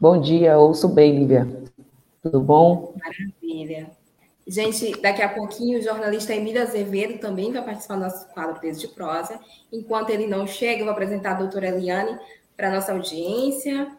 Bom dia, ouço bem, Lívia. Tudo bom? Maravilha. Gente, daqui a pouquinho o jornalista Emílio Azevedo também vai participar do nosso quadro Preso de Prosa. Enquanto ele não chega, eu vou apresentar a doutora Eliane para nossa audiência.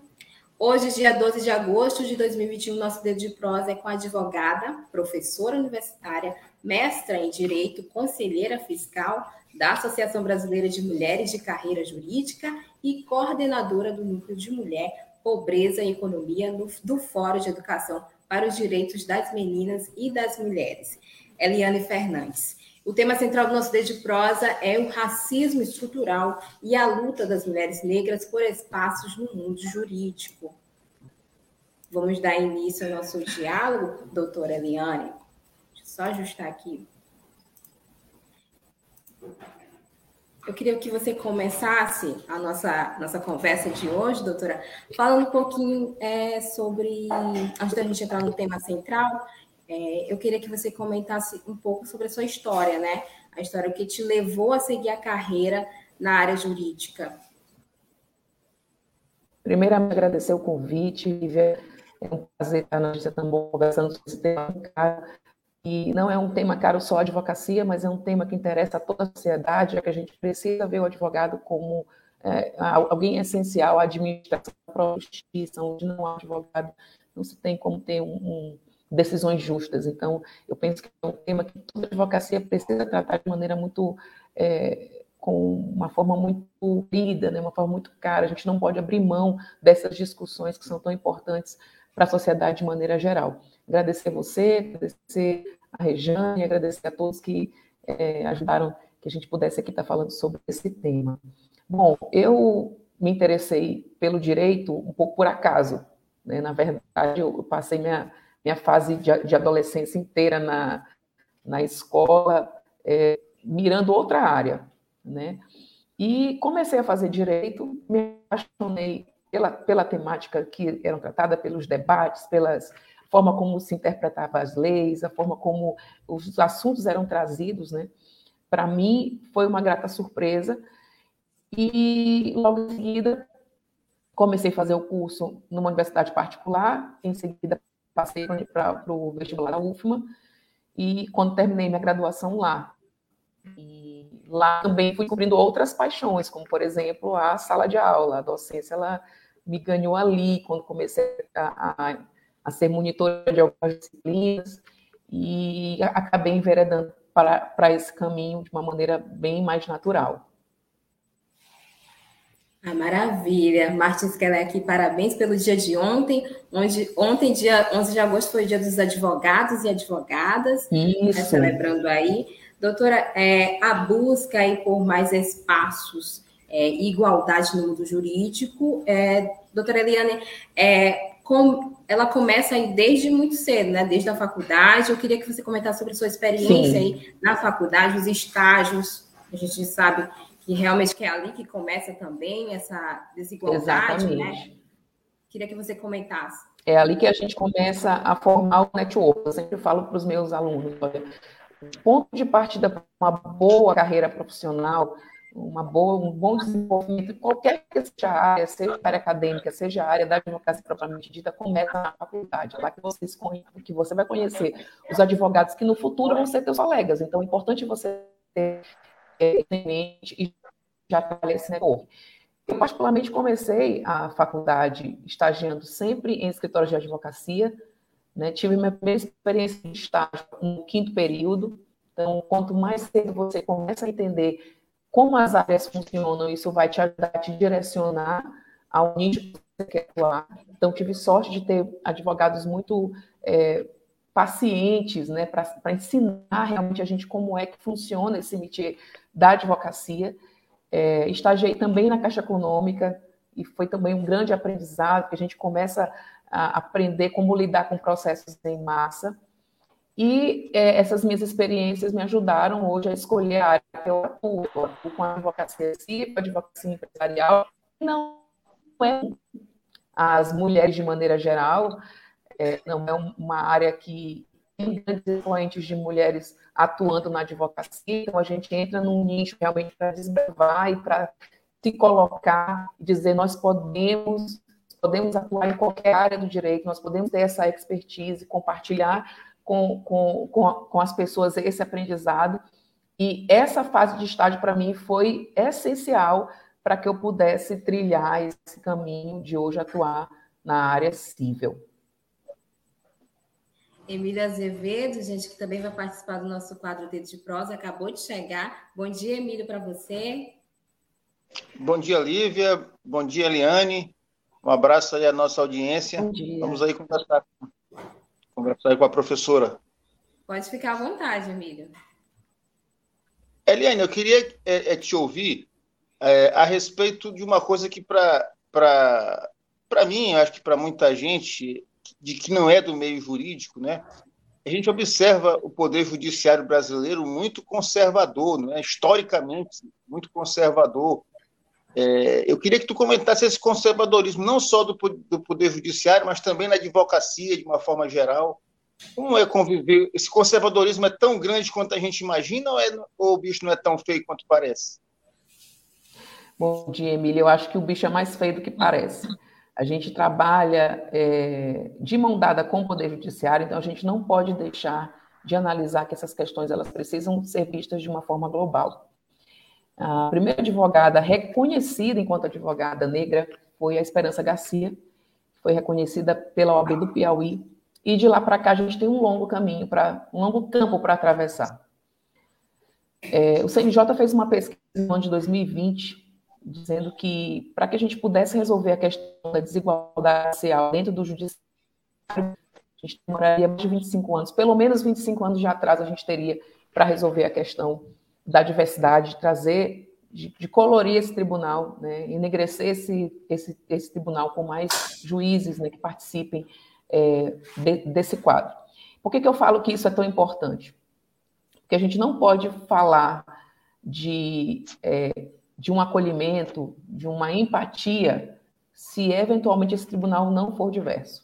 Hoje, dia 12 de agosto de 2021, nosso Dedo de Prosa é com a advogada, professora universitária, mestra em Direito, conselheira fiscal da Associação Brasileira de Mulheres de Carreira Jurídica e coordenadora do Núcleo de Mulher Pobreza e Economia no, do Fórum de Educação para os Direitos das Meninas e das Mulheres, Eliane Fernandes. O tema central do nosso Dedo de Prosa é o racismo estrutural e a luta das mulheres negras por espaços no mundo jurídico. Vamos dar início ao nosso diálogo, doutora Eliane. Deixa eu só ajustar aqui. Eu queria que você começasse a nossa, nossa conversa de hoje, doutora, falando um pouquinho é, sobre, antes da gente entrar no tema central, é, eu queria que você comentasse um pouco sobre a sua história, né? A história que te levou a seguir a carreira na área jurídica. Primeiro, agradecer o convite, Lívia. É um prazer estar na Notícia Tambor conversando sobre esse tema e não é um tema caro só a advocacia, mas é um tema que interessa a toda a sociedade, é que a gente precisa ver o advogado como é, alguém essencial à administração da justiça, onde não há advogado, não se tem como ter um, um, decisões justas. Então, eu penso que é um tema que toda advocacia precisa tratar de maneira muito é, com uma forma muito lida, né, uma forma muito cara. A gente não pode abrir mão dessas discussões que são tão importantes para a sociedade de maneira geral. Agradecer você, agradecer a Rejane, agradecer a todos que é, ajudaram que a gente pudesse aqui estar falando sobre esse tema. Bom, eu me interessei pelo direito um pouco por acaso. Né? Na verdade, eu passei minha, minha fase de, de adolescência inteira na, na escola, é, mirando outra área. Né? E comecei a fazer direito, me apaixonei pela, pela temática que eram tratada, pelos debates, pelas forma como se interpretava as leis, a forma como os assuntos eram trazidos, né? Para mim foi uma grata surpresa e logo em seguida comecei a fazer o curso numa universidade particular, em seguida passei para o vestibular da UFMA e quando terminei minha graduação lá. E lá também fui descobrindo outras paixões, como por exemplo a sala de aula, a docência, ela me ganhou ali quando comecei a, a, a ser monitora de algumas disciplinas e acabei enveredando para, para esse caminho de uma maneira bem mais natural. Ah, maravilha. Martins Keller aqui, parabéns pelo dia de ontem. Onde, ontem, dia 11 de agosto, foi o dia dos advogados e advogadas. Isso. Né, celebrando aí. Doutora, é, a busca aí por mais espaços é, igualdade no mundo jurídico. É, doutora Eliane, é, com, ela começa aí desde muito cedo, né? Desde a faculdade. Eu queria que você comentasse sobre a sua experiência Sim. aí na faculdade, os estágios. A gente sabe que realmente que é ali que começa também essa desigualdade, né? Exatamente. né? Queria que você comentasse. É ali que a gente começa a formar o network. Eu sempre falo para os meus alunos, olha, o ponto de partida para uma boa carreira profissional uma boa, um bom desenvolvimento, qualquer que seja a área, seja a área acadêmica, seja a área da advocacia propriamente dita, começa na faculdade, é lá que, vocês, que você vai conhecer os advogados que no futuro vão ser teus colegas. Então, é importante você ter é, em mente e já trabalhar esse network. Eu, particularmente, comecei a faculdade estagiando sempre em escritórios de advocacia, né? tive minha primeira experiência de estágio no quinto período, então, quanto mais cedo você começa a entender como as áreas funcionam, isso vai te ajudar a te direcionar ao nicho que você quer atuar. Então, tive sorte de ter advogados muito é, pacientes, né, para ensinar realmente a gente como é que funciona esse métier da advocacia. É, estagiei também na Caixa Econômica e foi também um grande aprendizado, que a gente começa a aprender como lidar com processos em massa. E é, essas minhas experiências me ajudaram hoje a escolher a área que eu atuo, eu atuo com advocacia civil, advocacia empresarial, não é as mulheres de maneira geral, é, não é uma área que tem grandes expoentes de mulheres atuando na advocacia, então a gente entra num nicho realmente para desbravar e para se colocar dizer nós podemos podemos atuar em qualquer área do direito, nós podemos ter essa expertise, compartilhar com, com, com, com as pessoas esse aprendizado. E essa fase de estágio, para mim, foi essencial para que eu pudesse trilhar esse caminho de hoje atuar na área civil. Emília Azevedo, gente que também vai participar do nosso quadro Dedo de Prosa, acabou de chegar. Bom dia, Emílio, para você. Bom dia, Lívia. Bom dia, Eliane. Um abraço aí à nossa audiência. Bom dia. Vamos aí conversar, conversar com a professora. Pode ficar à vontade, Emílio. Eliane, eu queria é, é, te ouvir é, a respeito de uma coisa que, para mim, acho que para muita gente, de que não é do meio jurídico, né? A gente observa o poder judiciário brasileiro muito conservador, né? historicamente muito conservador. É, eu queria que tu comentasse esse conservadorismo, não só do, do poder judiciário, mas também na advocacia, de uma forma geral. Como é conviver? Esse conservadorismo é tão grande quanto a gente imagina ou, é, ou o bicho não é tão feio quanto parece? Bom dia, Emília. Eu acho que o bicho é mais feio do que parece. A gente trabalha é, de mão dada com o Poder Judiciário, então a gente não pode deixar de analisar que essas questões elas precisam ser vistas de uma forma global. A primeira advogada reconhecida enquanto advogada negra foi a Esperança Garcia, foi reconhecida pela OAB do Piauí, e de lá para cá a gente tem um longo caminho, para um longo campo para atravessar. É, o CNJ fez uma pesquisa no ano de 2020 dizendo que para que a gente pudesse resolver a questão da desigualdade racial dentro do judiciário, a gente demoraria mais de 25 anos, pelo menos 25 anos de atraso a gente teria para resolver a questão da diversidade, de trazer, de, de colorir esse tribunal, né, enegrecer esse, esse, esse tribunal com mais juízes né, que participem é, de, desse quadro. Por que, que eu falo que isso é tão importante? Porque a gente não pode falar de é, de um acolhimento, de uma empatia, se eventualmente esse tribunal não for diverso.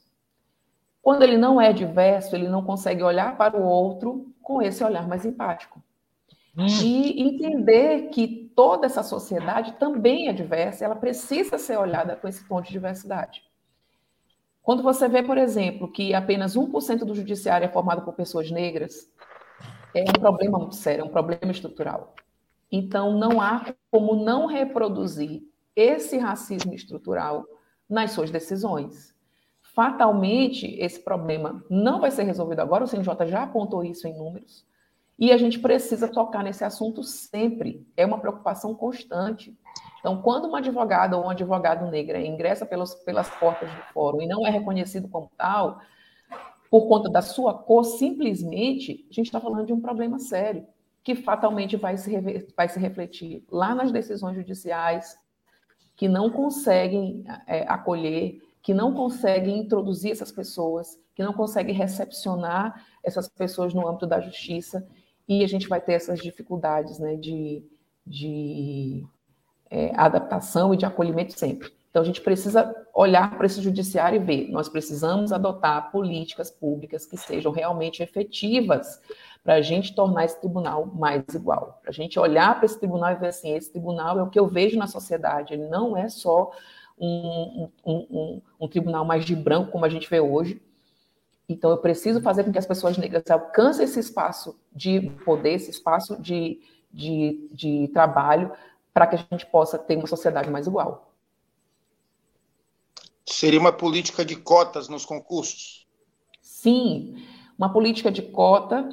Quando ele não é diverso, ele não consegue olhar para o outro com esse olhar mais empático. Hum. E entender que toda essa sociedade também é diversa, ela precisa ser olhada com esse ponto de diversidade. Quando você vê, por exemplo, que apenas 1% do judiciário é formado por pessoas negras, é um problema muito sério, é um problema estrutural. Então, não há como não reproduzir esse racismo estrutural nas suas decisões. Fatalmente, esse problema não vai ser resolvido agora, o CNJ já apontou isso em números, e a gente precisa tocar nesse assunto sempre. É uma preocupação constante. Então, quando uma advogada ou um advogado negra ingressa pelos, pelas portas do fórum e não é reconhecido como tal, por conta da sua cor, simplesmente, a gente está falando de um problema sério que fatalmente vai se, vai se refletir lá nas decisões judiciais, que não conseguem é, acolher, que não conseguem introduzir essas pessoas, que não conseguem recepcionar essas pessoas no âmbito da justiça, e a gente vai ter essas dificuldades né, de, de é, adaptação e de acolhimento sempre. Então, a gente precisa olhar para esse judiciário e ver, nós precisamos adotar políticas públicas que sejam realmente efetivas para a gente tornar esse tribunal mais igual. Para a gente olhar para esse tribunal e ver assim, esse tribunal é o que eu vejo na sociedade, ele não é só um, um, um, um tribunal mais de branco, como a gente vê hoje. Então, eu preciso fazer com que as pessoas negras alcancem esse espaço de poder, esse espaço de, de, de trabalho, para que a gente possa ter uma sociedade mais igual. Seria uma política de cotas nos concursos? Sim, uma política de cota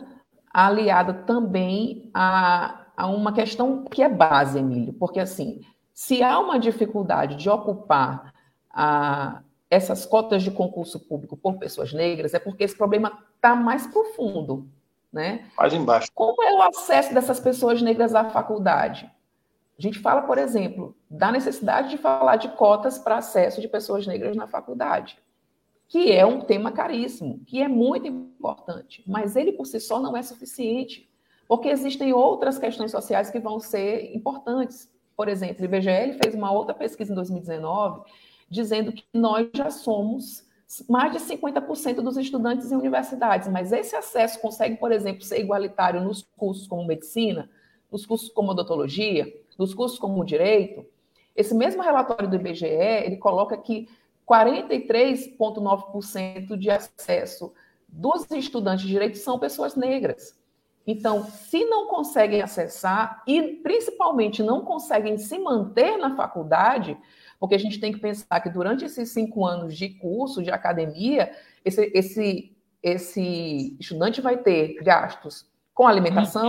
aliada também a, a uma questão que é base, Emílio, porque assim, se há uma dificuldade de ocupar a, essas cotas de concurso público por pessoas negras, é porque esse problema está mais profundo, né? Mais embaixo. Como é o acesso dessas pessoas negras à faculdade? A gente fala, por exemplo, da necessidade de falar de cotas para acesso de pessoas negras na faculdade, que é um tema caríssimo, que é muito importante, mas ele por si só não é suficiente, porque existem outras questões sociais que vão ser importantes. Por exemplo, o IBGE fez uma outra pesquisa em 2019 dizendo que nós já somos mais de 50% dos estudantes em universidades, mas esse acesso consegue, por exemplo, ser igualitário nos cursos como medicina, nos cursos como odontologia, nos cursos como direito. Esse mesmo relatório do IBGE, ele coloca que 43,9% de acesso dos estudantes de direito são pessoas negras. Então, se não conseguem acessar e principalmente não conseguem se manter na faculdade, porque a gente tem que pensar que durante esses cinco anos de curso, de academia, esse, esse, esse estudante vai ter gastos com alimentação,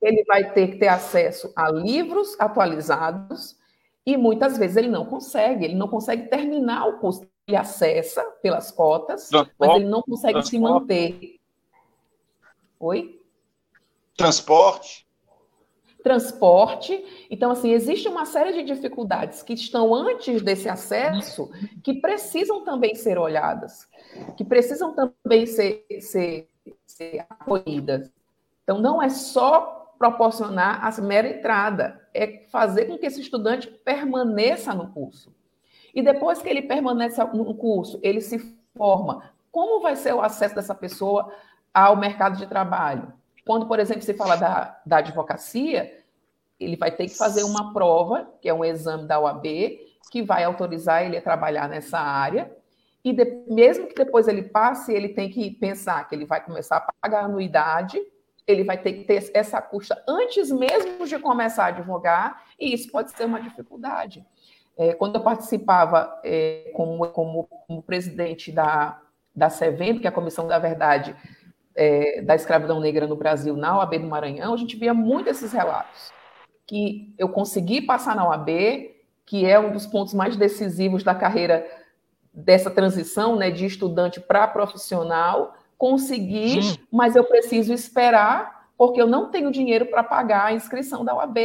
ele vai ter que ter acesso a livros atualizados, e muitas vezes ele não consegue, ele não consegue terminar o curso. Ele acessa pelas cotas, transporte, mas ele não consegue se manter. Oi? Transporte transporte. Então, assim, existe uma série de dificuldades que estão antes desse acesso que precisam também ser olhadas, que precisam também ser, ser, ser acolhidas. Então, não é só proporcionar a mera entrada, é fazer com que esse estudante permaneça no curso. E depois que ele permanece no curso, ele se forma. Como vai ser o acesso dessa pessoa ao mercado de trabalho? Quando, por exemplo, se fala da, da advocacia, ele vai ter que fazer uma prova, que é um exame da OAB, que vai autorizar ele a trabalhar nessa área. E de, mesmo que depois ele passe, ele tem que pensar que ele vai começar a pagar anuidade, ele vai ter que ter essa custa antes mesmo de começar a advogar, e isso pode ser uma dificuldade. É, quando eu participava é, como, como, como, presidente da, da que é a Comissão da Verdade é, da escravidão negra no Brasil, na OAB do Maranhão, a gente via muito esses relatos. Que eu consegui passar na OAB, que é um dos pontos mais decisivos da carreira dessa transição né, de estudante para profissional, consegui, Sim. mas eu preciso esperar, porque eu não tenho dinheiro para pagar a inscrição da OAB.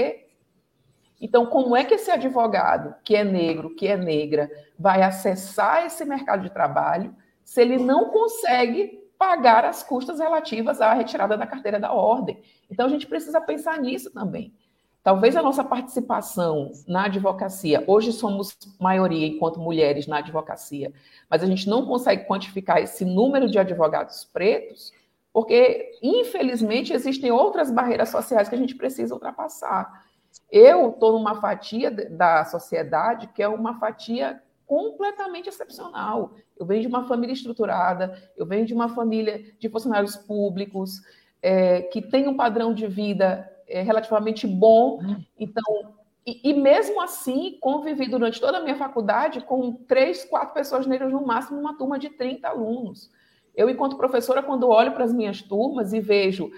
Então, como é que esse advogado, que é negro, que é negra, vai acessar esse mercado de trabalho se ele não consegue pagar as custas relativas à retirada da carteira da ordem. Então, a gente precisa pensar nisso também. Talvez a nossa participação na advocacia, hoje somos maioria enquanto mulheres na advocacia, mas a gente não consegue quantificar esse número de advogados pretos, porque, infelizmente, existem outras barreiras sociais que a gente precisa ultrapassar. Eu estou numa fatia da sociedade que é uma fatia completamente excepcional. Eu venho de uma família estruturada, eu venho de uma família de funcionários públicos, é, que tem um padrão de vida é, relativamente bom. Então, e, e, mesmo assim, convivi durante toda a minha faculdade com três, quatro pessoas negras no máximo, uma turma de 30 alunos. Eu, enquanto professora, quando olho para as minhas turmas e vejo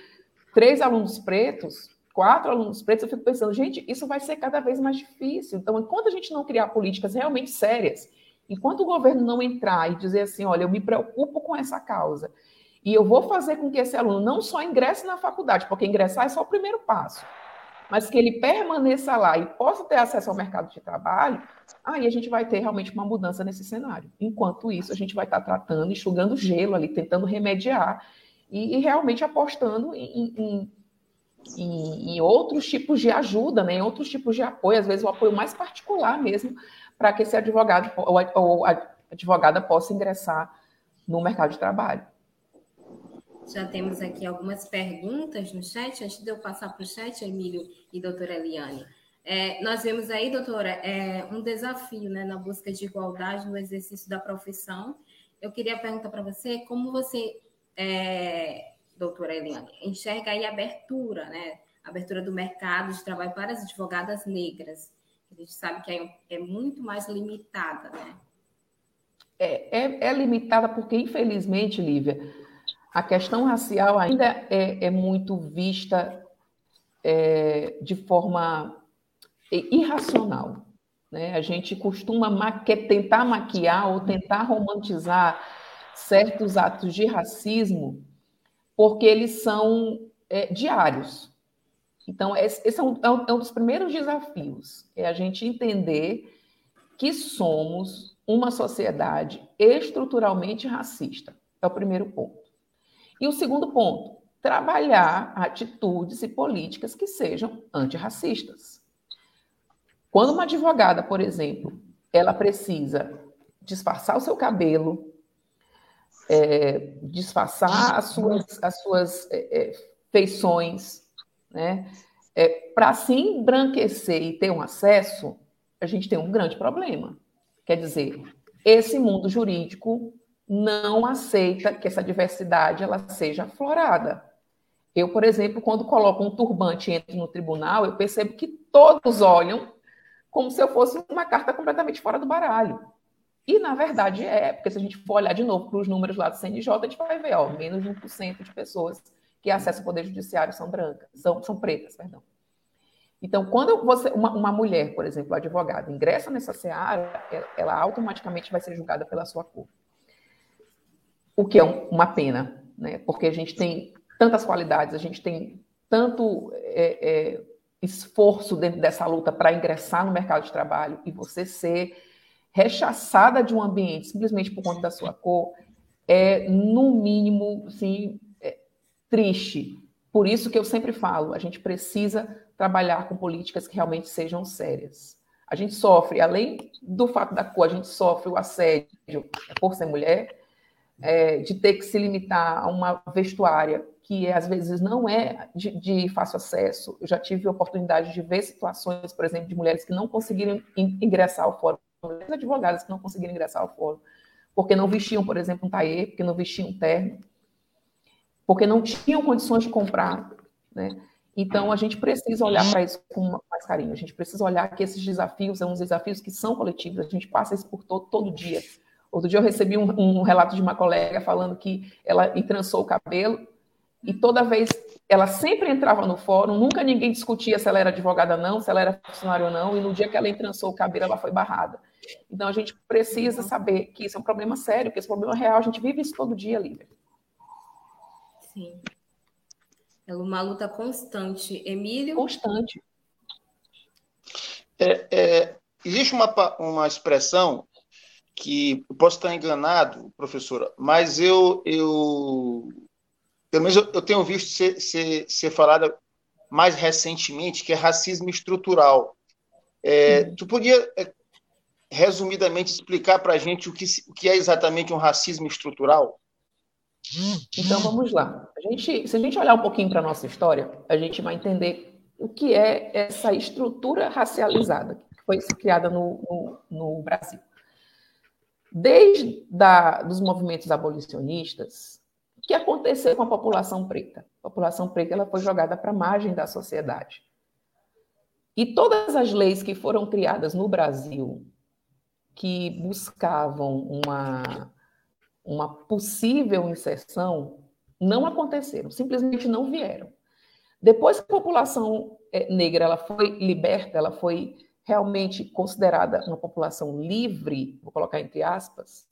três alunos pretos, quatro alunos pretos, eu fico pensando, gente, isso vai ser cada vez mais difícil. Então, enquanto a gente não criar políticas realmente sérias, enquanto o governo não entrar e dizer assim, olha, eu me preocupo com essa causa, e eu vou fazer com que esse aluno não só ingresse na faculdade, porque ingressar é só o primeiro passo, mas que ele permaneça lá e possa ter acesso ao mercado de trabalho, aí a gente vai ter realmente uma mudança nesse cenário. Enquanto isso, a gente vai estar tratando, enxugando gelo ali, tentando remediar e, e realmente apostando em, em em, outros tipos de ajuda, né, outros tipos de apoio, às vezes o apoio mais particular mesmo, para que esse advogado ou, ou advogada possa ingressar no mercado de trabalho. Já temos aqui algumas perguntas no chat. Antes de eu passar para o chat, Emílio e doutora Eliane. É, nós vemos aí, doutora, é, um desafio né, na busca de igualdade no exercício da profissão. Eu queria perguntar para você como você é, doutora Eliane, enxerga aí a abertura, né? A abertura do mercado de trabalho para as advogadas negras. A gente sabe que é, muito mais limitada, né? É, é, é, limitada porque, infelizmente, Lívia, a questão racial ainda é, é muito vista é, de forma irracional. Né? A gente costuma tentar maquiar ou tentar romantizar certos atos de racismo porque eles são é, diários. Então, esse é, é um, é um dos primeiros desafios, é a gente entender que somos uma sociedade estruturalmente racista. É o primeiro ponto. E o segundo ponto, trabalhar atitudes e políticas que sejam antirracistas. Quando uma advogada, por exemplo, ela precisa disfarçar o seu cabelo, é, disfarçar as suas, as suas é, é feições, né? É, Para se embranquecer e ter um acesso, a gente tem um grande problema. Quer dizer, esse mundo jurídico não aceita que essa diversidade ela seja aflorada. Eu, por exemplo, quando coloco um turbante e entro no tribunal, eu percebo que todos olham como se eu fosse uma carta completamente fora do baralho. E, na verdade, é, porque se a gente for olhar de novo para os números lá do CNJ, a gente vai ver, ó, menos de 1% de pessoas que acessam o Poder Judiciário são brancas, são, são pretas, perdão. Então, quando você, uma, uma mulher, por exemplo, advogada, ingressa nessa seara, ela, ela automaticamente vai ser julgada pela sua cor. O que é um, uma pena, né? Porque a gente tem tantas qualidades, a gente tem tanto é, é, esforço dentro dessa luta para ingressar no mercado de trabalho e você ser rechaçada de um ambiente simplesmente por conta da sua cor é, no mínimo, assim, é, triste. Por isso que eu sempre falo, a gente precisa trabalhar com políticas que realmente sejam sérias. A gente sofre, além do fato da cor, a gente sofre o assédio por ser mulher, é, de ter que se limitar a uma vestuária que às vezes não é de, de, fácil acesso. Eu já tive a oportunidade de ver situações, por exemplo, de mulheres que não conseguiram ingressar ao fórum, mulheres advogadas que não conseguiram ingressar ao fórum, porque não vestiam, por exemplo, um taie, porque não vestiam um terno, porque não tinham condições de comprar, né? Então, a gente precisa olhar para isso com mais carinho. A gente precisa olhar que esses desafios são uns desafios que são coletivos. A gente passa isso por todo, todo dia. Outro dia eu recebi um, um relato de uma colega falando que ela entrançou o cabelo e toda vez ela sempre entrava no fórum, nunca ninguém discutia se ela era advogada ou não, se ela era funcionária ou não, e no dia que ela entrançou o cabelo, ela foi barrada. Então a gente precisa saber que isso é um problema sério, que esse problema é real, a gente vive isso todo dia, Lívia. Sim. É uma luta constante. Emílio? Constante. É, é, existe uma, uma expressão que eu posso estar enganado, professora, mas eu, eu pelo menos eu, eu tenho visto ser, ser, ser falada mais recentemente, que é racismo estrutural. É, uhum. Tu podia, é, resumidamente, explicar para a gente o que, o que é exatamente um racismo estrutural? Então vamos lá. A gente, se a gente olhar um pouquinho para a nossa história, a gente vai entender o que é essa estrutura racializada que foi criada no, no, no Brasil. Desde da, dos movimentos abolicionistas, que aconteceu com a população preta? A população preta ela foi jogada para a margem da sociedade. E todas as leis que foram criadas no Brasil que buscavam uma, uma possível inserção não aconteceram, simplesmente não vieram. Depois que a população eh, negra ela foi liberta, ela foi realmente considerada uma população livre, vou colocar entre aspas,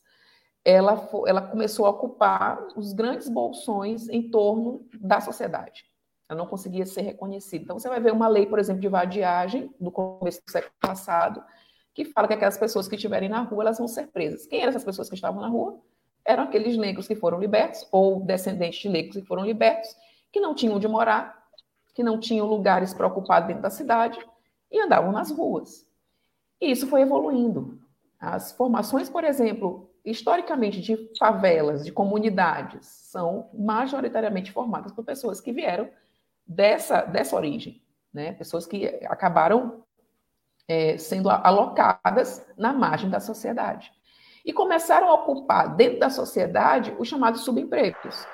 ela, ela começou a ocupar os grandes bolsões em torno da sociedade. Ela não conseguia ser reconhecida. Então, você vai ver uma lei, por exemplo, de vadiagem, do começo do século passado, que fala que aquelas pessoas que estiverem na rua, elas vão ser presas. Quem eram essas pessoas que estavam na rua? Eram aqueles negros que foram libertos, ou descendentes de negros que foram libertos, que não tinham onde morar, que não tinham lugares para ocupar dentro da cidade, e andavam nas ruas. E isso foi evoluindo. As formações, por exemplo, historicamente de favelas, de comunidades, são majoritariamente formadas por pessoas que vieram dessa, dessa origem, né? pessoas que acabaram é, sendo alocadas na margem da sociedade. E começaram a ocupar dentro da sociedade os chamados subempregos.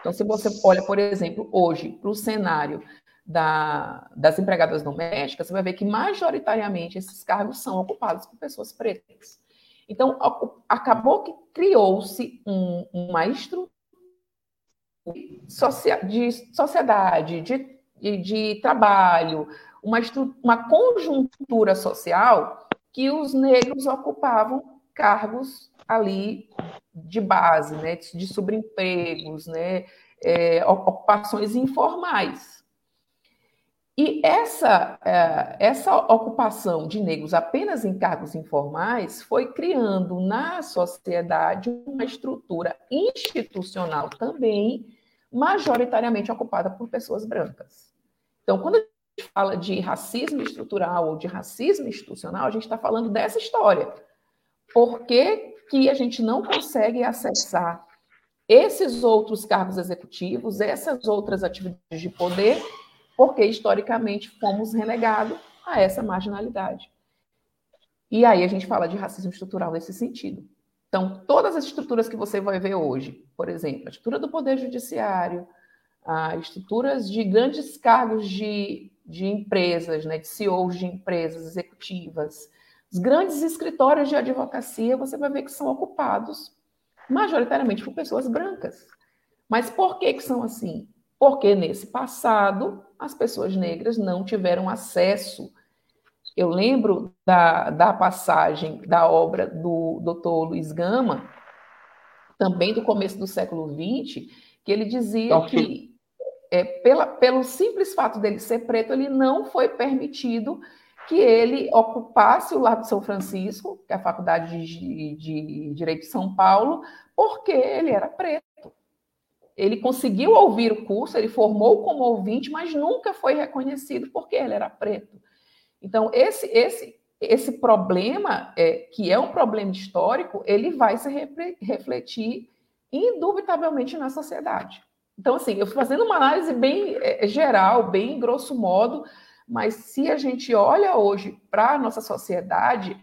Então, se você olha, por exemplo, hoje para o cenário da, das empregadas domésticas, você vai ver que majoritariamente esses cargos são ocupados por pessoas pretas. Então, acabou que criou-se um, uma estrutura de sociedade, de, de, de trabalho, uma, uma conjuntura social que os negros ocupavam cargos ali de base, né, de subempregos, né, é, ocupações informais. E essa, é, essa ocupação de negros apenas em cargos informais foi criando na sociedade uma estrutura institucional também majoritariamente ocupada por pessoas brancas. Então, quando fala de racismo estrutural ou de racismo institucional, a gente está falando dessa história. Por que, que a gente não consegue acessar esses outros cargos executivos, essas outras atividades de poder porque historicamente fomos renegados a essa marginalidade. E aí a gente fala de racismo estrutural nesse sentido. Então, todas as estruturas que você vai ver hoje, por exemplo, a estrutura do Poder Judiciário, as estruturas de grandes cargos de, de empresas, né, de CEOs de empresas executivas, os grandes escritórios de advocacia, você vai ver que são ocupados majoritariamente por pessoas brancas. Mas por que, que são assim? Porque nesse passado as pessoas negras não tiveram acesso. Eu lembro da, da passagem da obra do Dr. Luiz Gama, também do começo do século XX, que ele dizia que, é, pela, pelo simples fato dele ser preto, ele não foi permitido que ele ocupasse o Largo de São Francisco, que é a Faculdade de, de Direito de São Paulo, porque ele era preto ele conseguiu ouvir o curso, ele formou como ouvinte, mas nunca foi reconhecido porque ele era preto. Então, esse, esse, esse problema, é, que é um problema histórico, ele vai se refletir indubitavelmente na sociedade. Então, assim, eu fazendo uma análise bem é, geral, bem grosso modo, mas se a gente olha hoje para a nossa sociedade,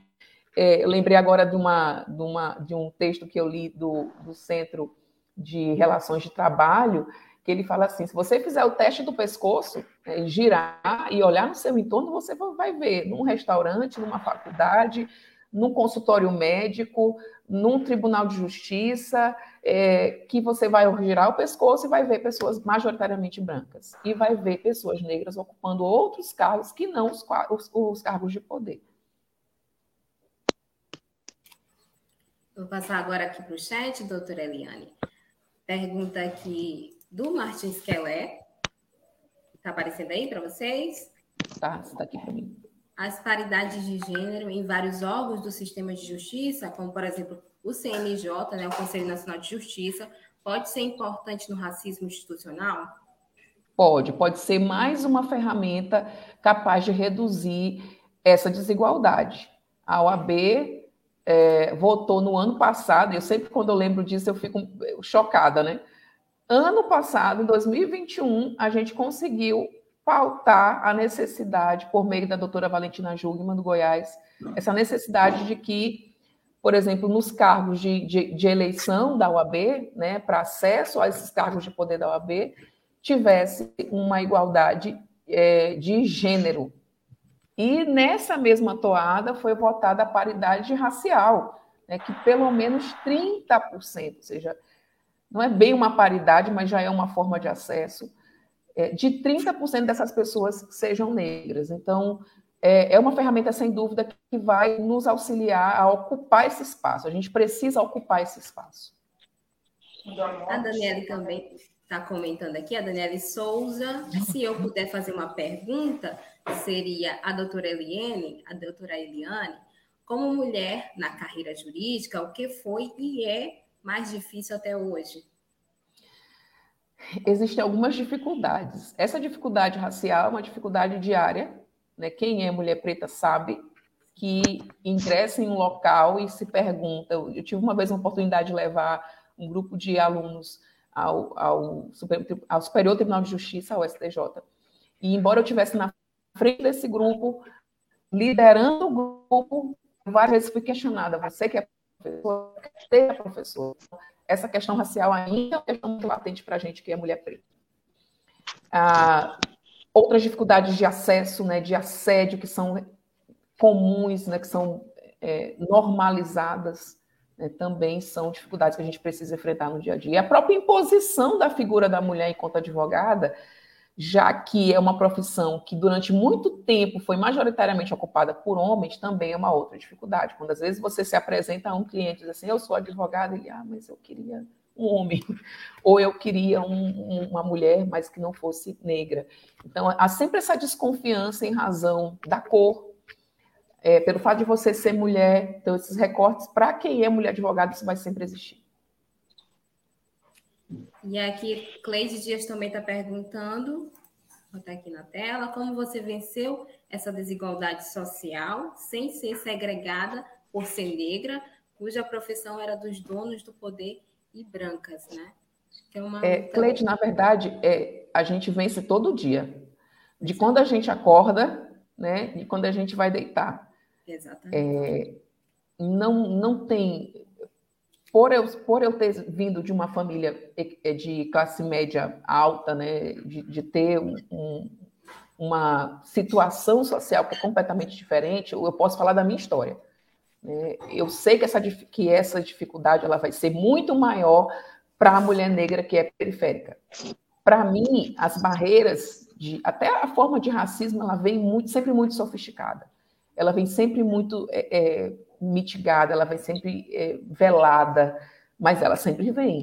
é, eu lembrei agora de, uma, de, uma, de um texto que eu li do, do Centro de relações de trabalho, que ele fala assim: se você fizer o teste do pescoço, né, girar e olhar no seu entorno, você vai ver num restaurante, numa faculdade, num consultório médico, num tribunal de justiça, é, que você vai girar o pescoço e vai ver pessoas majoritariamente brancas. E vai ver pessoas negras ocupando outros cargos que não os, os, os cargos de poder. Vou passar agora aqui para o chat, doutora Eliane. Pergunta aqui do Martins Kelé. Está aparecendo aí para vocês? Tá, está aqui para mim. As paridades de gênero em vários órgãos do sistema de justiça, como por exemplo o CNJ, né, o Conselho Nacional de Justiça, pode ser importante no racismo institucional? Pode, pode ser mais uma ferramenta capaz de reduzir essa desigualdade. A OAB é, votou no ano passado, eu sempre quando eu lembro disso eu fico chocada, né? Ano passado, em 2021, a gente conseguiu pautar a necessidade, por meio da doutora Valentina Jugman, do Goiás, essa necessidade de que, por exemplo, nos cargos de, de, de eleição da UAB, né, para acesso a esses cargos de poder da UAB, tivesse uma igualdade é, de gênero, e nessa mesma toada foi votada a paridade racial, né, que pelo menos 30%, ou seja, não é bem uma paridade, mas já é uma forma de acesso, é, de 30% dessas pessoas sejam negras. Então, é, é uma ferramenta, sem dúvida, que vai nos auxiliar a ocupar esse espaço. A gente precisa ocupar esse espaço. A Daniela também está comentando aqui, a Daniela Souza. Se eu puder fazer uma pergunta, seria a doutora Eliane, a doutora Eliane, como mulher na carreira jurídica, o que foi e é mais difícil até hoje? Existem algumas dificuldades. Essa dificuldade racial é uma dificuldade diária. Né? Quem é mulher preta sabe que ingressa em um local e se pergunta. Eu tive uma vez uma oportunidade de levar um grupo de alunos ao, ao, ao Superior Tribunal de Justiça, ao STJ. E embora eu tivesse na frente desse grupo, liderando o grupo, várias vezes fui questionada, você que é professor, que é professor. Essa questão racial ainda é uma questão muito latente para a gente que é mulher preta. Ah, outras dificuldades de acesso, né, de assédio, que são comuns, né, que são é, normalizadas, né, também são dificuldades que a gente precisa enfrentar no dia a dia. E a própria imposição da figura da mulher enquanto advogada já que é uma profissão que durante muito tempo foi majoritariamente ocupada por homens, também é uma outra dificuldade. Quando às vezes você se apresenta a um cliente e diz assim, eu sou advogado, ele, ah, mas eu queria um homem, ou eu queria um, uma mulher, mas que não fosse negra. Então, há sempre essa desconfiança em razão da cor, é, pelo fato de você ser mulher, então esses recortes, para quem é mulher advogada, isso vai sempre existir. E aqui, Cleide Dias também está perguntando, vou botar aqui na tela, como você venceu essa desigualdade social sem ser segregada por ser negra, cuja profissão era dos donos do poder e brancas, né? É uma... é, Cleide, na verdade, é, a gente vence todo dia. De quando a gente acorda, né? E quando a gente vai deitar. Exatamente. É, não, não tem. Por eu, por eu ter vindo de uma família é, de classe média alta, né, de, de ter um, uma situação social que é completamente diferente, eu posso falar da minha história. Né? Eu sei que essa, que essa dificuldade ela vai ser muito maior para a mulher negra que é periférica. Para mim, as barreiras, de, até a forma de racismo, ela vem muito, sempre muito sofisticada. Ela vem sempre muito é, é, mitigada, ela vem sempre é, velada, mas ela sempre vem.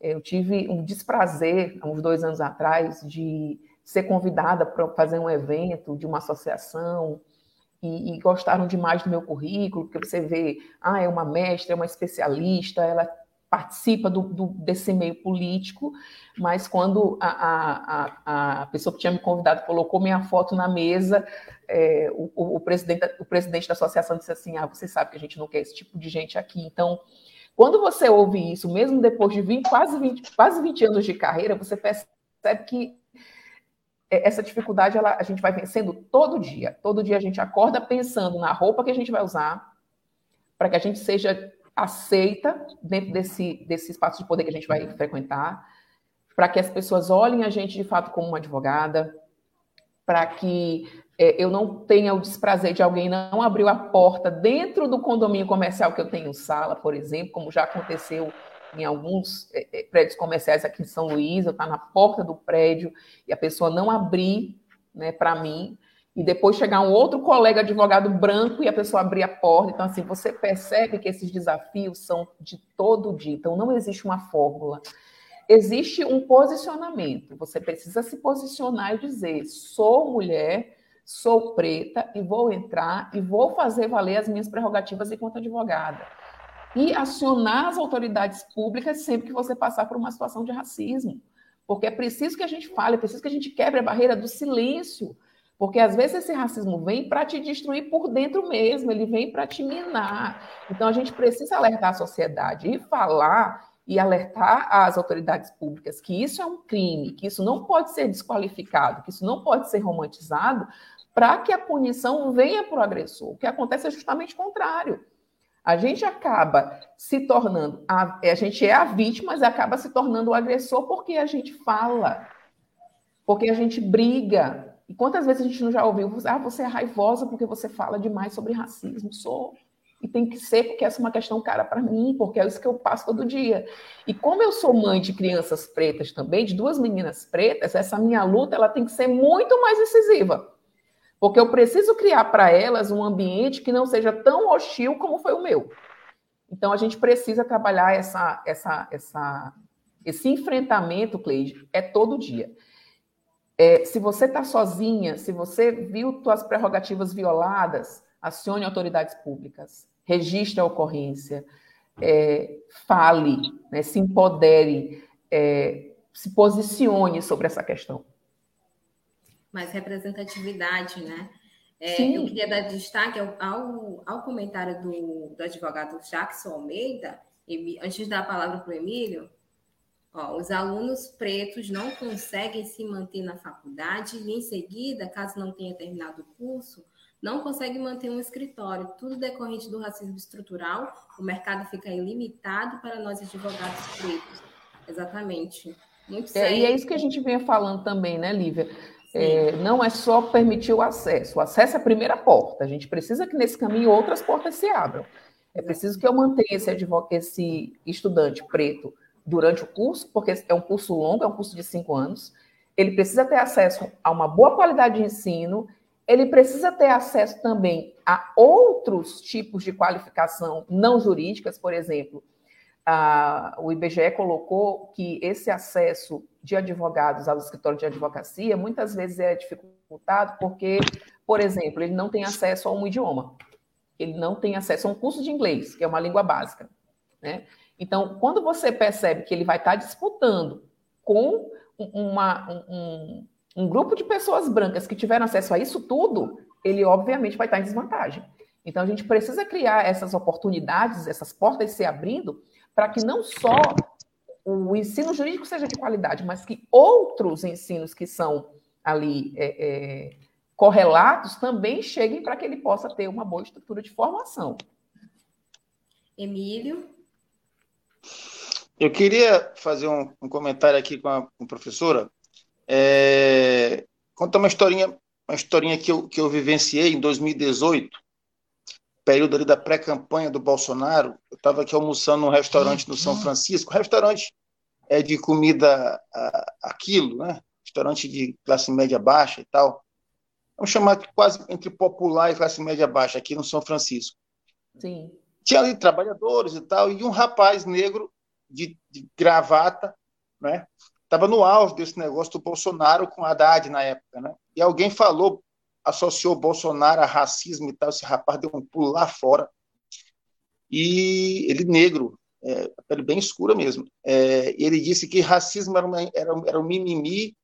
Eu tive um desprazer, há uns dois anos atrás, de ser convidada para fazer um evento de uma associação e, e, gostaram demais do meu currículo, porque você vê, ah, é uma mestra, é uma especialista, ela participa do, do, desse meio político, mas quando a, a, a, pessoa que tinha me convidado colocou minha foto na mesa, é, o, o, presidente, o presidente da associação disse assim, ah, você sabe que a gente não quer esse tipo de gente aqui, então... Quando você ouve isso, mesmo depois de 20, quase, 20, quase 20 anos de carreira, você percebe que essa dificuldade ela, a gente vai vencendo todo dia. Todo dia a gente acorda pensando na roupa que a gente vai usar, para que a gente seja aceita dentro desse, desse espaço de poder que a gente vai frequentar, para que as pessoas olhem a gente de fato como uma advogada, para que é, eu não tenha o desprazer de alguém não abriu a porta dentro do condomínio comercial que eu tenho sala, por exemplo, como já aconteceu em alguns é, é, prédios comerciais aqui em São Luís, eu estar tá na porta do prédio e a pessoa não abrir né, para mim, e depois chegar um outro colega advogado branco e a pessoa abrir a porta. Então, assim, você percebe que esses desafios são de todo dia. Então, não existe uma fórmula. Existe um posicionamento. Você precisa se posicionar e dizer: sou mulher, sou preta e vou entrar e vou fazer valer as minhas prerrogativas enquanto advogada e acionar as autoridades públicas sempre que você passar por uma situação de racismo. Porque é preciso que a gente fale, é preciso que a gente quebre a barreira do silêncio. Porque às vezes esse racismo vem para te destruir por dentro mesmo, ele vem para te minar. Então a gente precisa alertar a sociedade e falar e alertar as autoridades públicas que isso é um crime, que isso não pode ser desqualificado, que isso não pode ser romantizado, para que a punição venha para o agressor. O que acontece é justamente o contrário. A gente acaba se tornando, a, a gente é a vítima, mas acaba se tornando o agressor porque a gente fala, porque a gente briga. E quantas vezes a gente não já ouviu, ah, você é raivosa porque você fala demais sobre racismo? Sou. E tem que ser, porque essa é uma questão cara para mim, porque é isso que eu passo todo dia. E como eu sou mãe de crianças pretas também, de duas meninas pretas, essa minha luta ela tem que ser muito mais decisiva. Porque eu preciso criar para elas um ambiente que não seja tão hostil como foi o meu. Então a gente precisa trabalhar essa, essa, essa, esse enfrentamento, Cleide, é todo dia. É, se você está sozinha, se você viu suas prerrogativas violadas, acione autoridades públicas, registre a ocorrência, é, fale, né, se empodere, é, se posicione sobre essa questão mais representatividade, né? É, eu queria dar destaque ao, ao, comentário do, do, advogado Jackson Almeida, antes de dar a palavra para o Emílio, ó, os alunos pretos não conseguem se manter na faculdade e, em seguida, caso não tenha terminado o curso, não conseguem manter um escritório. Tudo decorrente do racismo estrutural, o mercado fica ilimitado para nós advogados pretos. Exatamente. Muito sério. É, e é isso que a gente vinha falando também, né, Lívia? É, não é só permitir o acesso. O acesso é a primeira porta. A gente precisa que nesse caminho outras portas se abram. É preciso que eu mantenha esse, esse estudante preto durante o curso, porque é um curso longo, é um curso de cinco anos. Ele precisa ter acesso a uma boa qualidade de ensino. Ele precisa ter acesso também a outros tipos de qualificação não jurídicas, por exemplo, a, o IBGE colocou que esse acesso de advogados ao escritório de advocacia muitas vezes é dificultado porque, por exemplo, ele não tem acesso a um idioma, ele não tem acesso a um curso de inglês, que é uma língua básica. Né? Então, quando você percebe que ele vai estar disputando com uma, um, um grupo de pessoas brancas que tiveram acesso a isso tudo, ele obviamente vai estar em desvantagem. Então, a gente precisa criar essas oportunidades, essas portas se abrindo, para que não só o ensino jurídico seja de qualidade, mas que outros ensinos que são ali é, é, correlatos também cheguem para que ele possa ter uma boa estrutura de formação. Emílio? Eu queria fazer um, um comentário aqui com a, com a professora. É, contar uma historinha, uma historinha que eu, que eu vivenciei em 2018 período ali da pré-campanha do Bolsonaro, eu estava aqui almoçando num restaurante no São Francisco, restaurante é de comida aquilo, né? Restaurante de classe média baixa e tal. Vamos chamar quase entre popular e classe média baixa aqui no São Francisco. Sim. Tinha ali trabalhadores e tal, e um rapaz negro de, de gravata, né? Estava no auge desse negócio do Bolsonaro com Haddad na época, né? E alguém falou associou Bolsonaro a racismo e tal, esse rapaz deu um pulo lá fora. E ele negro, é, a pele bem escura mesmo. É, ele disse que racismo era, uma, era, era um mimimi,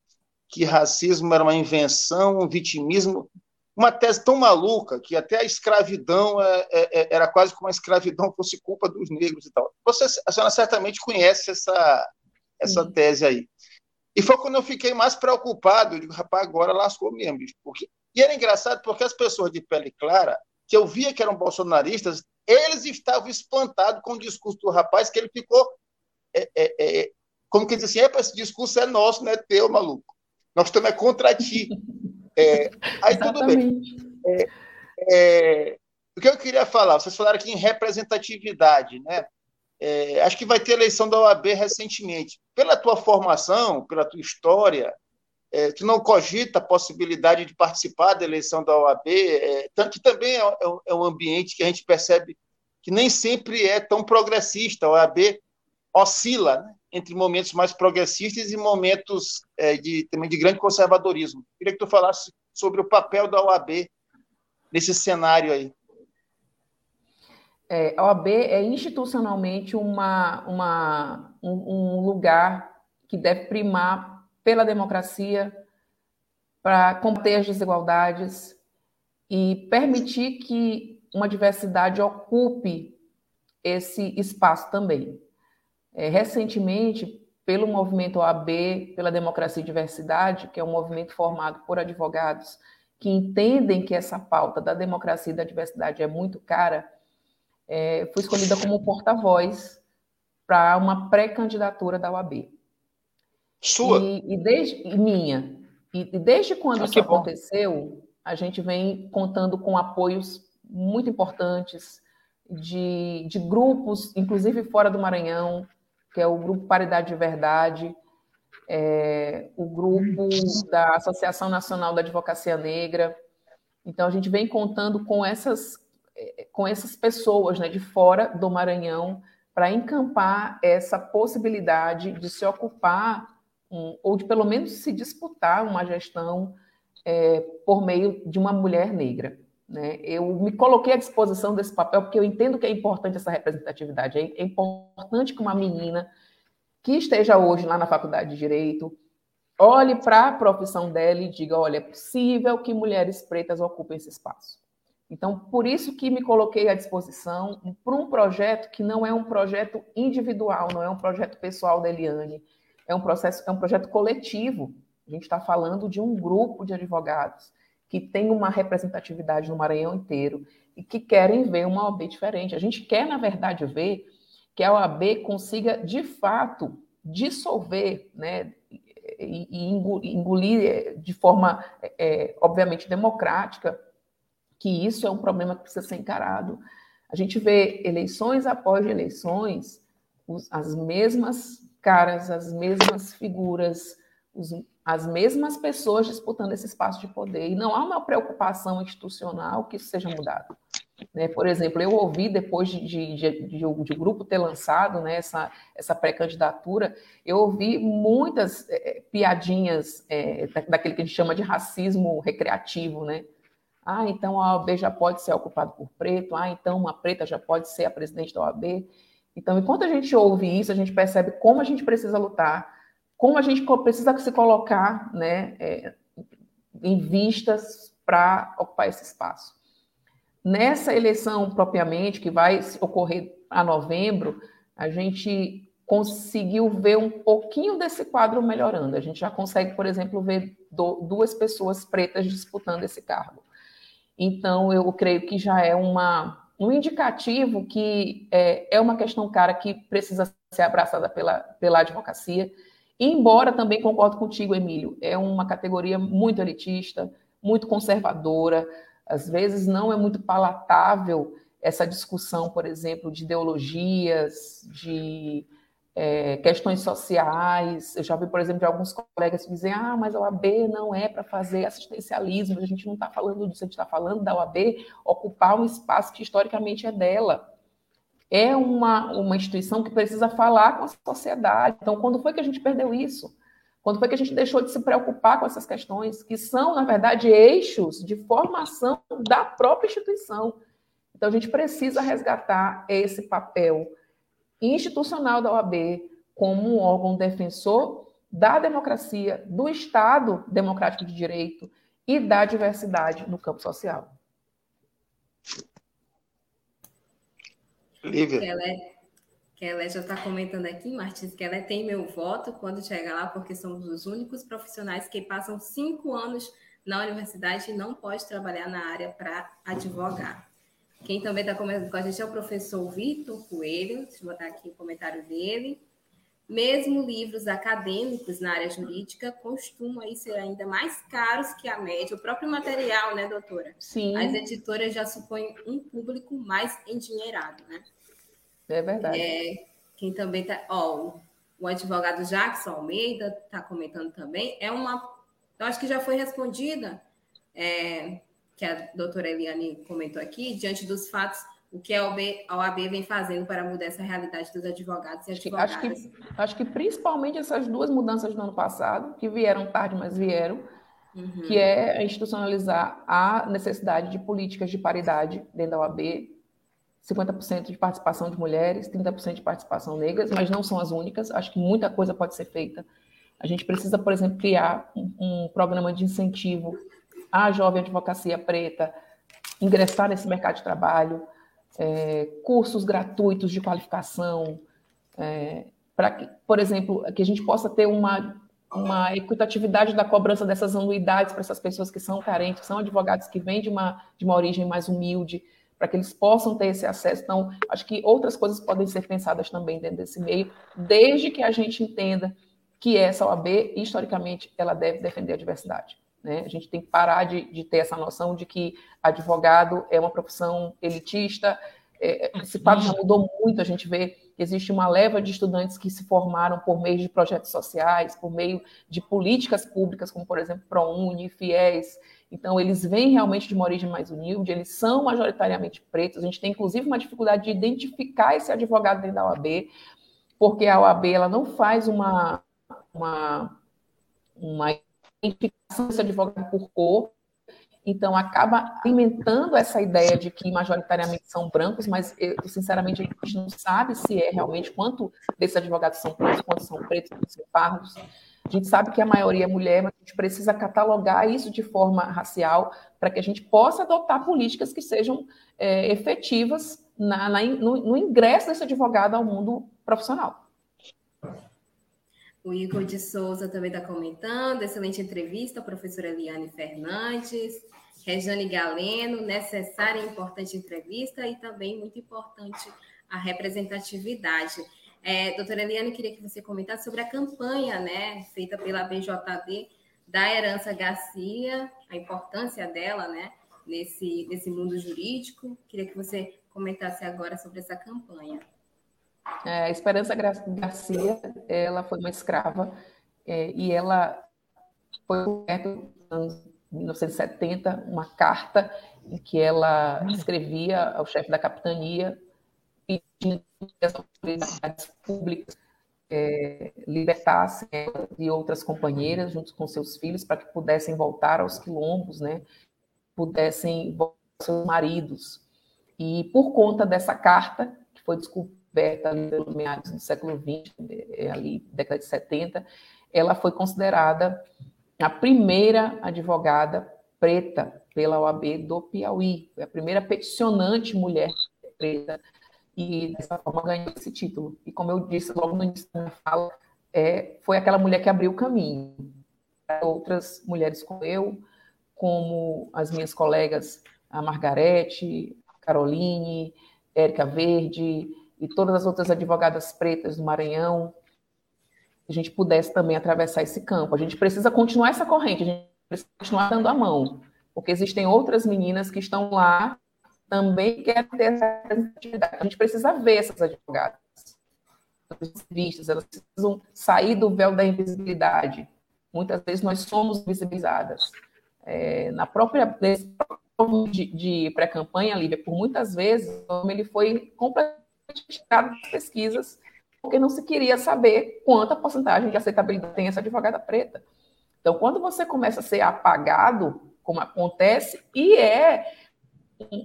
que racismo era uma invenção, um vitimismo, uma tese tão maluca que até a escravidão é, é, é era quase como a escravidão fosse culpa dos negros e tal. Você, a senhora certamente conhece essa, essa tese aí. E foi quando eu fiquei mais preocupado. Eu digo, rapaz, agora lascou mesmo, porque e era engraçado porque as pessoas de pele clara, que eu via que eram bolsonaristas, eles estavam espantados com o discurso do rapaz, que ele ficou. É, é, é, como que diz assim: esse discurso é nosso, não é teu, maluco. Nós estamos é contra ti. É, aí tudo bem. É, é, o que eu queria falar, vocês falaram aqui em representatividade, né? Acho que vai ter eleição da OAB recentemente. Pela tua formação, pela tua história, é, que não cogita a possibilidade de participar da eleição da OAB, é, que também é, é, é, um ambiente que a gente percebe que nem sempre é tão progressista. A OAB oscila né, entre momentos mais progressistas e momentos é, de, também de grande conservadorismo. Queria que tu falasse sobre o papel da OAB nesse cenário aí. É, a OAB é institucionalmente uma, uma, um, um lugar que deve primar pela democracia, para combater as desigualdades e permitir que uma diversidade ocupe esse espaço também. É, recentemente, pelo movimento OAB, pela Democracia e Diversidade, que é um movimento formado por advogados que entendem que essa pauta da democracia e da diversidade é muito cara, é, fui escolhida como porta-voz para uma pré-candidatura da OAB. Sua? E, e desde minha. E, e, desde quando ah, isso aconteceu, a gente vem contando com apoios muito importantes de, de grupos, inclusive fora do Maranhão, que é o Grupo Paridade de Verdade, é, o grupo da Associação Nacional da Advocacia Negra. Então, a gente vem contando com essas, com essas pessoas né, de fora do Maranhão para encampar essa possibilidade de se ocupar um, ou de pelo menos se disputar uma gestão é, por meio de uma mulher negra. Né? Eu me coloquei à disposição desse papel porque eu entendo que é importante essa representatividade. É, é importante que uma menina que esteja hoje lá na faculdade de Direito olhe para a profissão dela e diga: olha, é possível que mulheres pretas ocupem esse espaço. Então, por isso que me coloquei à disposição para um projeto que não é um projeto individual, não é um projeto pessoal da Eliane, é um processo, é um projeto coletivo. A gente está falando de um grupo de advogados que tem uma representatividade no Maranhão inteiro e que querem ver uma OAB diferente. A gente quer, na verdade, ver que a OAB consiga, de fato, dissolver, né, e, engolir eh, de forma, é, obviamente, democrática, que isso é um problema que precisa ser encarado. A gente vê eleições após eleições, as mesmas caras, as mesmas figuras, os, as mesmas pessoas disputando esse espaço de poder. E não há uma preocupação institucional que isso seja mudado. Né? Por exemplo, eu ouvi depois de, de, de, de, o grupo ter lançado né, essa, essa pré-candidatura, eu ouvi muitas é, piadinhas é, daquele que a gente chama de racismo recreativo, né? Ah, então a OAB já pode ser ocupada por preto, ah, então uma preta já pode ser a presidente da OAB. Então, enquanto a gente ouve isso, a gente percebe como a gente precisa lutar, como a gente precisa se colocar né, é, em vistas para ocupar esse espaço. Nessa eleição propriamente, que vai ocorrer a novembro, a gente conseguiu ver um pouquinho desse quadro melhorando. A gente já consegue, por exemplo, ver duas pessoas pretas disputando esse cargo. Então, eu creio que já é uma, um indicativo que é, é uma questão cara que precisa ser abraçada pela, pela advocacia. Embora também concordo contigo, Emílio, é uma categoria muito elitista, muito conservadora, às vezes não é muito palatável essa discussão, por exemplo, de ideologias, de é, questões sociais. Eu já vi, por exemplo, de alguns colegas dizer: ah, mas a OAB não é para fazer assistencialismo, a gente não está falando disso, a gente está falando da OAB ocupar um espaço que historicamente é dela. É uma, uma instituição que precisa falar com a sociedade. Então, quando foi que a gente perdeu isso? Quando foi que a gente deixou de se preocupar com essas questões, que são, na verdade, eixos de formação da própria instituição? Então, a gente precisa resgatar esse papel institucional da OAB como um órgão defensor da democracia, do Estado democrático de direito e da diversidade no campo social. Lívia. Ela já está comentando aqui, Martins, que ela tem meu voto quando chega lá, porque somos os únicos profissionais que passam cinco anos na universidade e não pode trabalhar na área para advogar. Quem também está comentando com a gente é o professor Vitor Coelho, deixa eu botar aqui o comentário dele. Mesmo livros acadêmicos na área jurídica costumam aí ser ainda mais caros que a média. O próprio material, né, doutora? Sim. As editoras já supõem um público mais endinheirado, né? É verdade. É, quem também está. Ó, o advogado Jackson Almeida está comentando também. É uma. Eu acho que já foi respondida, é, que a doutora Eliane comentou aqui, diante dos fatos, o que a OAB, a OAB vem fazendo para mudar essa realidade dos advogados e advogadas. Acho que, acho que principalmente essas duas mudanças do ano passado, que vieram tarde, mas vieram, uhum. que é institucionalizar a necessidade de políticas de paridade dentro da OAB, 50% de participação de mulheres, 30% de participação negras, mas não são as únicas. Acho que muita coisa pode ser feita. A gente precisa, por exemplo, criar um, um programa de incentivo à jovem advocacia preta, ingressar nesse mercado de trabalho, é, cursos gratuitos de qualificação, é, para que, por exemplo, que a gente possa ter uma, uma equitatividade da cobrança dessas anuidades para essas pessoas que são carentes, que são advogados que vêm de uma, de uma origem mais humilde, para que eles possam ter esse acesso. Então, acho que outras coisas podem ser pensadas também dentro desse meio, desde que a gente entenda que essa OAB, historicamente, ela deve defender a diversidade. Né? A gente tem que parar de, de ter essa noção de que advogado é uma profissão elitista. É, esse quadro já mudou muito, a gente vê que existe uma leva de estudantes que se formaram por meio de projetos sociais, por meio de políticas públicas, como, por exemplo, ProUni, FIES, então, eles vêm realmente de uma origem mais humilde, eles são majoritariamente pretos. A gente tem, inclusive, uma dificuldade de identificar esse advogado dentro da OAB, porque a OAB ela não faz uma, uma, uma identificação desse advogado por cor, então acaba alimentando essa ideia de que majoritariamente são brancos, mas eu, sinceramente a gente não sabe se é realmente quanto desses advogados são brancos, quantos são pretos, quantos são pardos. A gente sabe que a maioria é mulher, mas a gente precisa catalogar isso de forma racial para que a gente possa adotar políticas que sejam é, efetivas na, na, no, no ingresso desse advogado ao mundo profissional. O Igor de Souza também está comentando. Excelente entrevista, professora Eliane Fernandes. Rejane Galeno, necessária e importante entrevista e também muito importante a representatividade. É, doutora Eliane, queria que você comentasse sobre a campanha né, feita pela BJD da herança Garcia, a importância dela né, nesse, nesse mundo jurídico. Queria que você comentasse agora sobre essa campanha. É, Esperança Garcia, ela foi uma escrava é, e ela foi perto 1970, uma carta em que ela escrevia ao chefe da capitania pedindo que as autoridades públicas é, libertassem ela e outras companheiras, junto com seus filhos, para que pudessem voltar aos quilombos, né? pudessem voltar aos seus maridos. E por conta dessa carta, que foi descoberta ali pelo meados do século XX, é, ali década de 70, ela foi considerada a primeira advogada preta pela OAB do Piauí. Foi a primeira peticionante mulher preta e dessa forma ganhou esse título. E como eu disse logo no início da minha fala, é, foi aquela mulher que abriu o caminho para outras mulheres como eu, como as minhas colegas, a Margarete, Caroline, Érica Verde e todas as outras advogadas pretas do Maranhão, a gente pudesse também atravessar esse campo. A gente precisa continuar essa corrente, a gente precisa continuar dando a mão, porque existem outras meninas que estão lá também querem ter essa representatividade. A gente precisa ver essas advogadas vistas, elas precisam sair do véu da invisibilidade. Muitas vezes nós somos visibilizadas. É, na própria de, de pré-campanha, Lívia, por muitas vezes, ele foi completamente tirado das pesquisas porque não se queria saber quanta porcentagem de aceitabilidade tem essa advogada preta. Então, quando você começa a ser apagado, como acontece, e é um,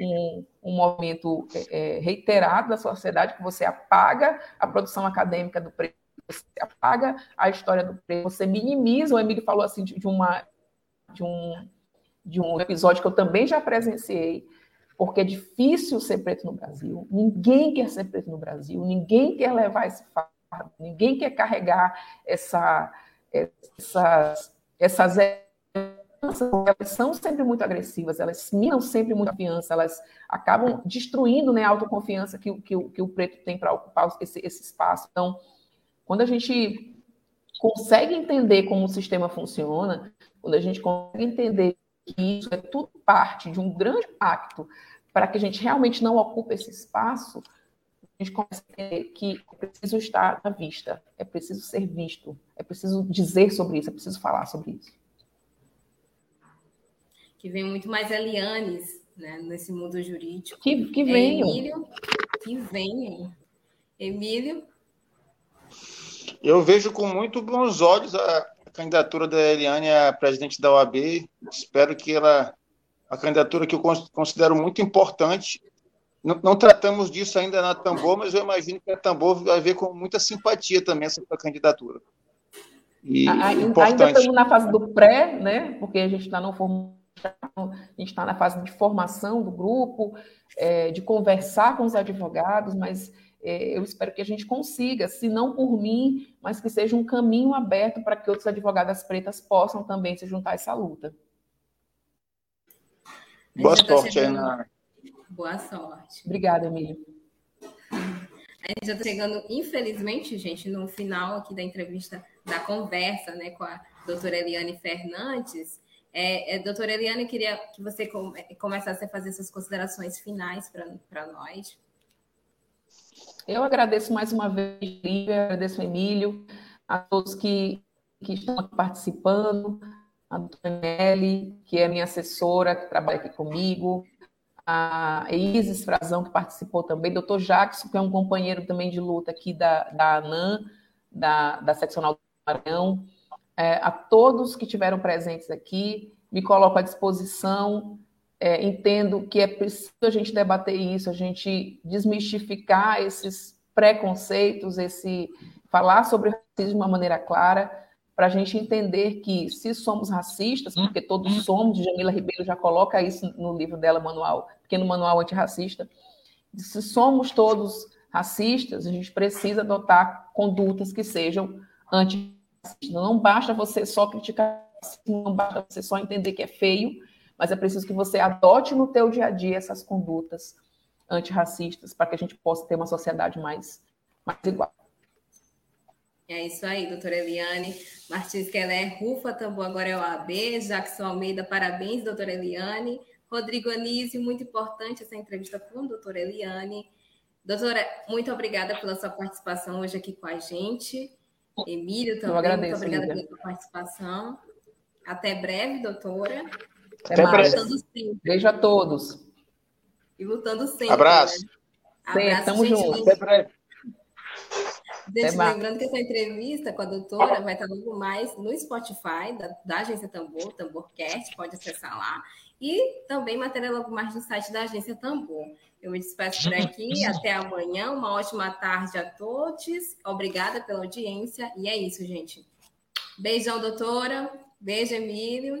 um, um movimento é, é, reiterado da sociedade, que você apaga a produção acadêmica do preto, você apaga a história do preto, você minimiza, o Emílio falou assim de uma, de, um, de um episódio que eu também já presenciei, porque é difícil ser preto no Brasil. Ninguém quer ser preto no Brasil, ninguém quer levar esse fardo, ninguém quer carregar essa, essas, essas elas são sempre muito agressivas, elas minam sempre muita confiança, elas acabam destruindo né, a autoconfiança que, que, que o preto tem para ocupar esse, esse espaço. Então, quando a gente consegue entender como o sistema funciona, quando a gente consegue entender que isso é tudo parte de um grande pacto para que a gente realmente não ocupe esse espaço, a gente começa a entender que é preciso estar à vista, é preciso ser visto, é preciso dizer sobre isso, é preciso falar sobre isso. Que vem muito mais Elianes né, nesse mundo jurídico. Que, que venham. Emílio, que venham. Emílio? Eu vejo com muito bons olhos a candidatura da Eliane a presidente da OAB. Espero que ela a candidatura que eu considero muito importante. Não, não, tratamos disso ainda na Tambor, mas eu imagino que a Tambor vai ver com muita simpatia também essa candidatura. E, ainda estamos na fase do pré, né? Porque a gente está no a gente está na fase de formação do grupo, é, de conversar com os advogados, mas eu espero que a gente consiga, se não por mim, mas que seja um caminho aberto para que outros advogadas pretas possam também se juntar a essa luta. Boa tá sorte aí na. Boa sorte. Obrigada, Emílio. A gente já está chegando, infelizmente, gente, no final aqui da entrevista, da conversa né, com a doutora Eliane Fernandes. É, é, doutora Eliane, queria que você começasse a fazer suas considerações finais para nós. Eu agradeço mais uma vez, Lívia, agradeço o Emílio, a todos que, que estão participando, a doutora Nelly, que é minha assessora, que trabalha aqui comigo, a Isis Frazão, que participou também, doutor Jackson, que é um companheiro também de luta aqui da, da ANAM, da, da Seccional do Maranhão, é, a todos que tiveram presentes aqui, me coloco à disposição, é, entendo que é preciso a gente debater isso, a gente desmistificar esses preconceitos, esse falar sobre racismo de uma maneira clara, para a gente entender que se somos racistas, porque todos uhum. somos, Jamila Ribeiro já coloca isso no livro dela, manual, pequeno manual antirracista, se somos todos racistas, a gente precisa adotar condutas que sejam antirracistas. Não basta você só criticar, não basta você só entender que é feio, mas é preciso que você adote no teu dia a dia essas condutas antirracistas para que a gente possa ter uma sociedade mais, mais igual. É isso aí, doutora Eliane. Martins Keller, Rufa Tambor, agora é o AB. Jackson Almeida, parabéns, doutora Eliane. Rodrigo Anísio, muito importante essa entrevista com a doutora Eliane. Doutora, muito obrigada pela sua participação hoje aqui com a gente. Emílio também, agradeço, muito obrigada pela sua participação. Até breve, doutora. Até, Até mais. Beijo a todos. E lutando sempre. Abraço. Né? Abraço, Tamo gente. junto. Até breve. Gente, lembrando que essa entrevista com a doutora vai estar logo mais no Spotify da, da Agência Tambor, Tamborcast, pode acessar lá. E também matéria logo mais no site da Agência Tambor. Eu me despeço por aqui, até amanhã, uma ótima tarde a todos. Obrigada pela audiência. E é isso, gente. Beijão, doutora. Beijo, Emílio.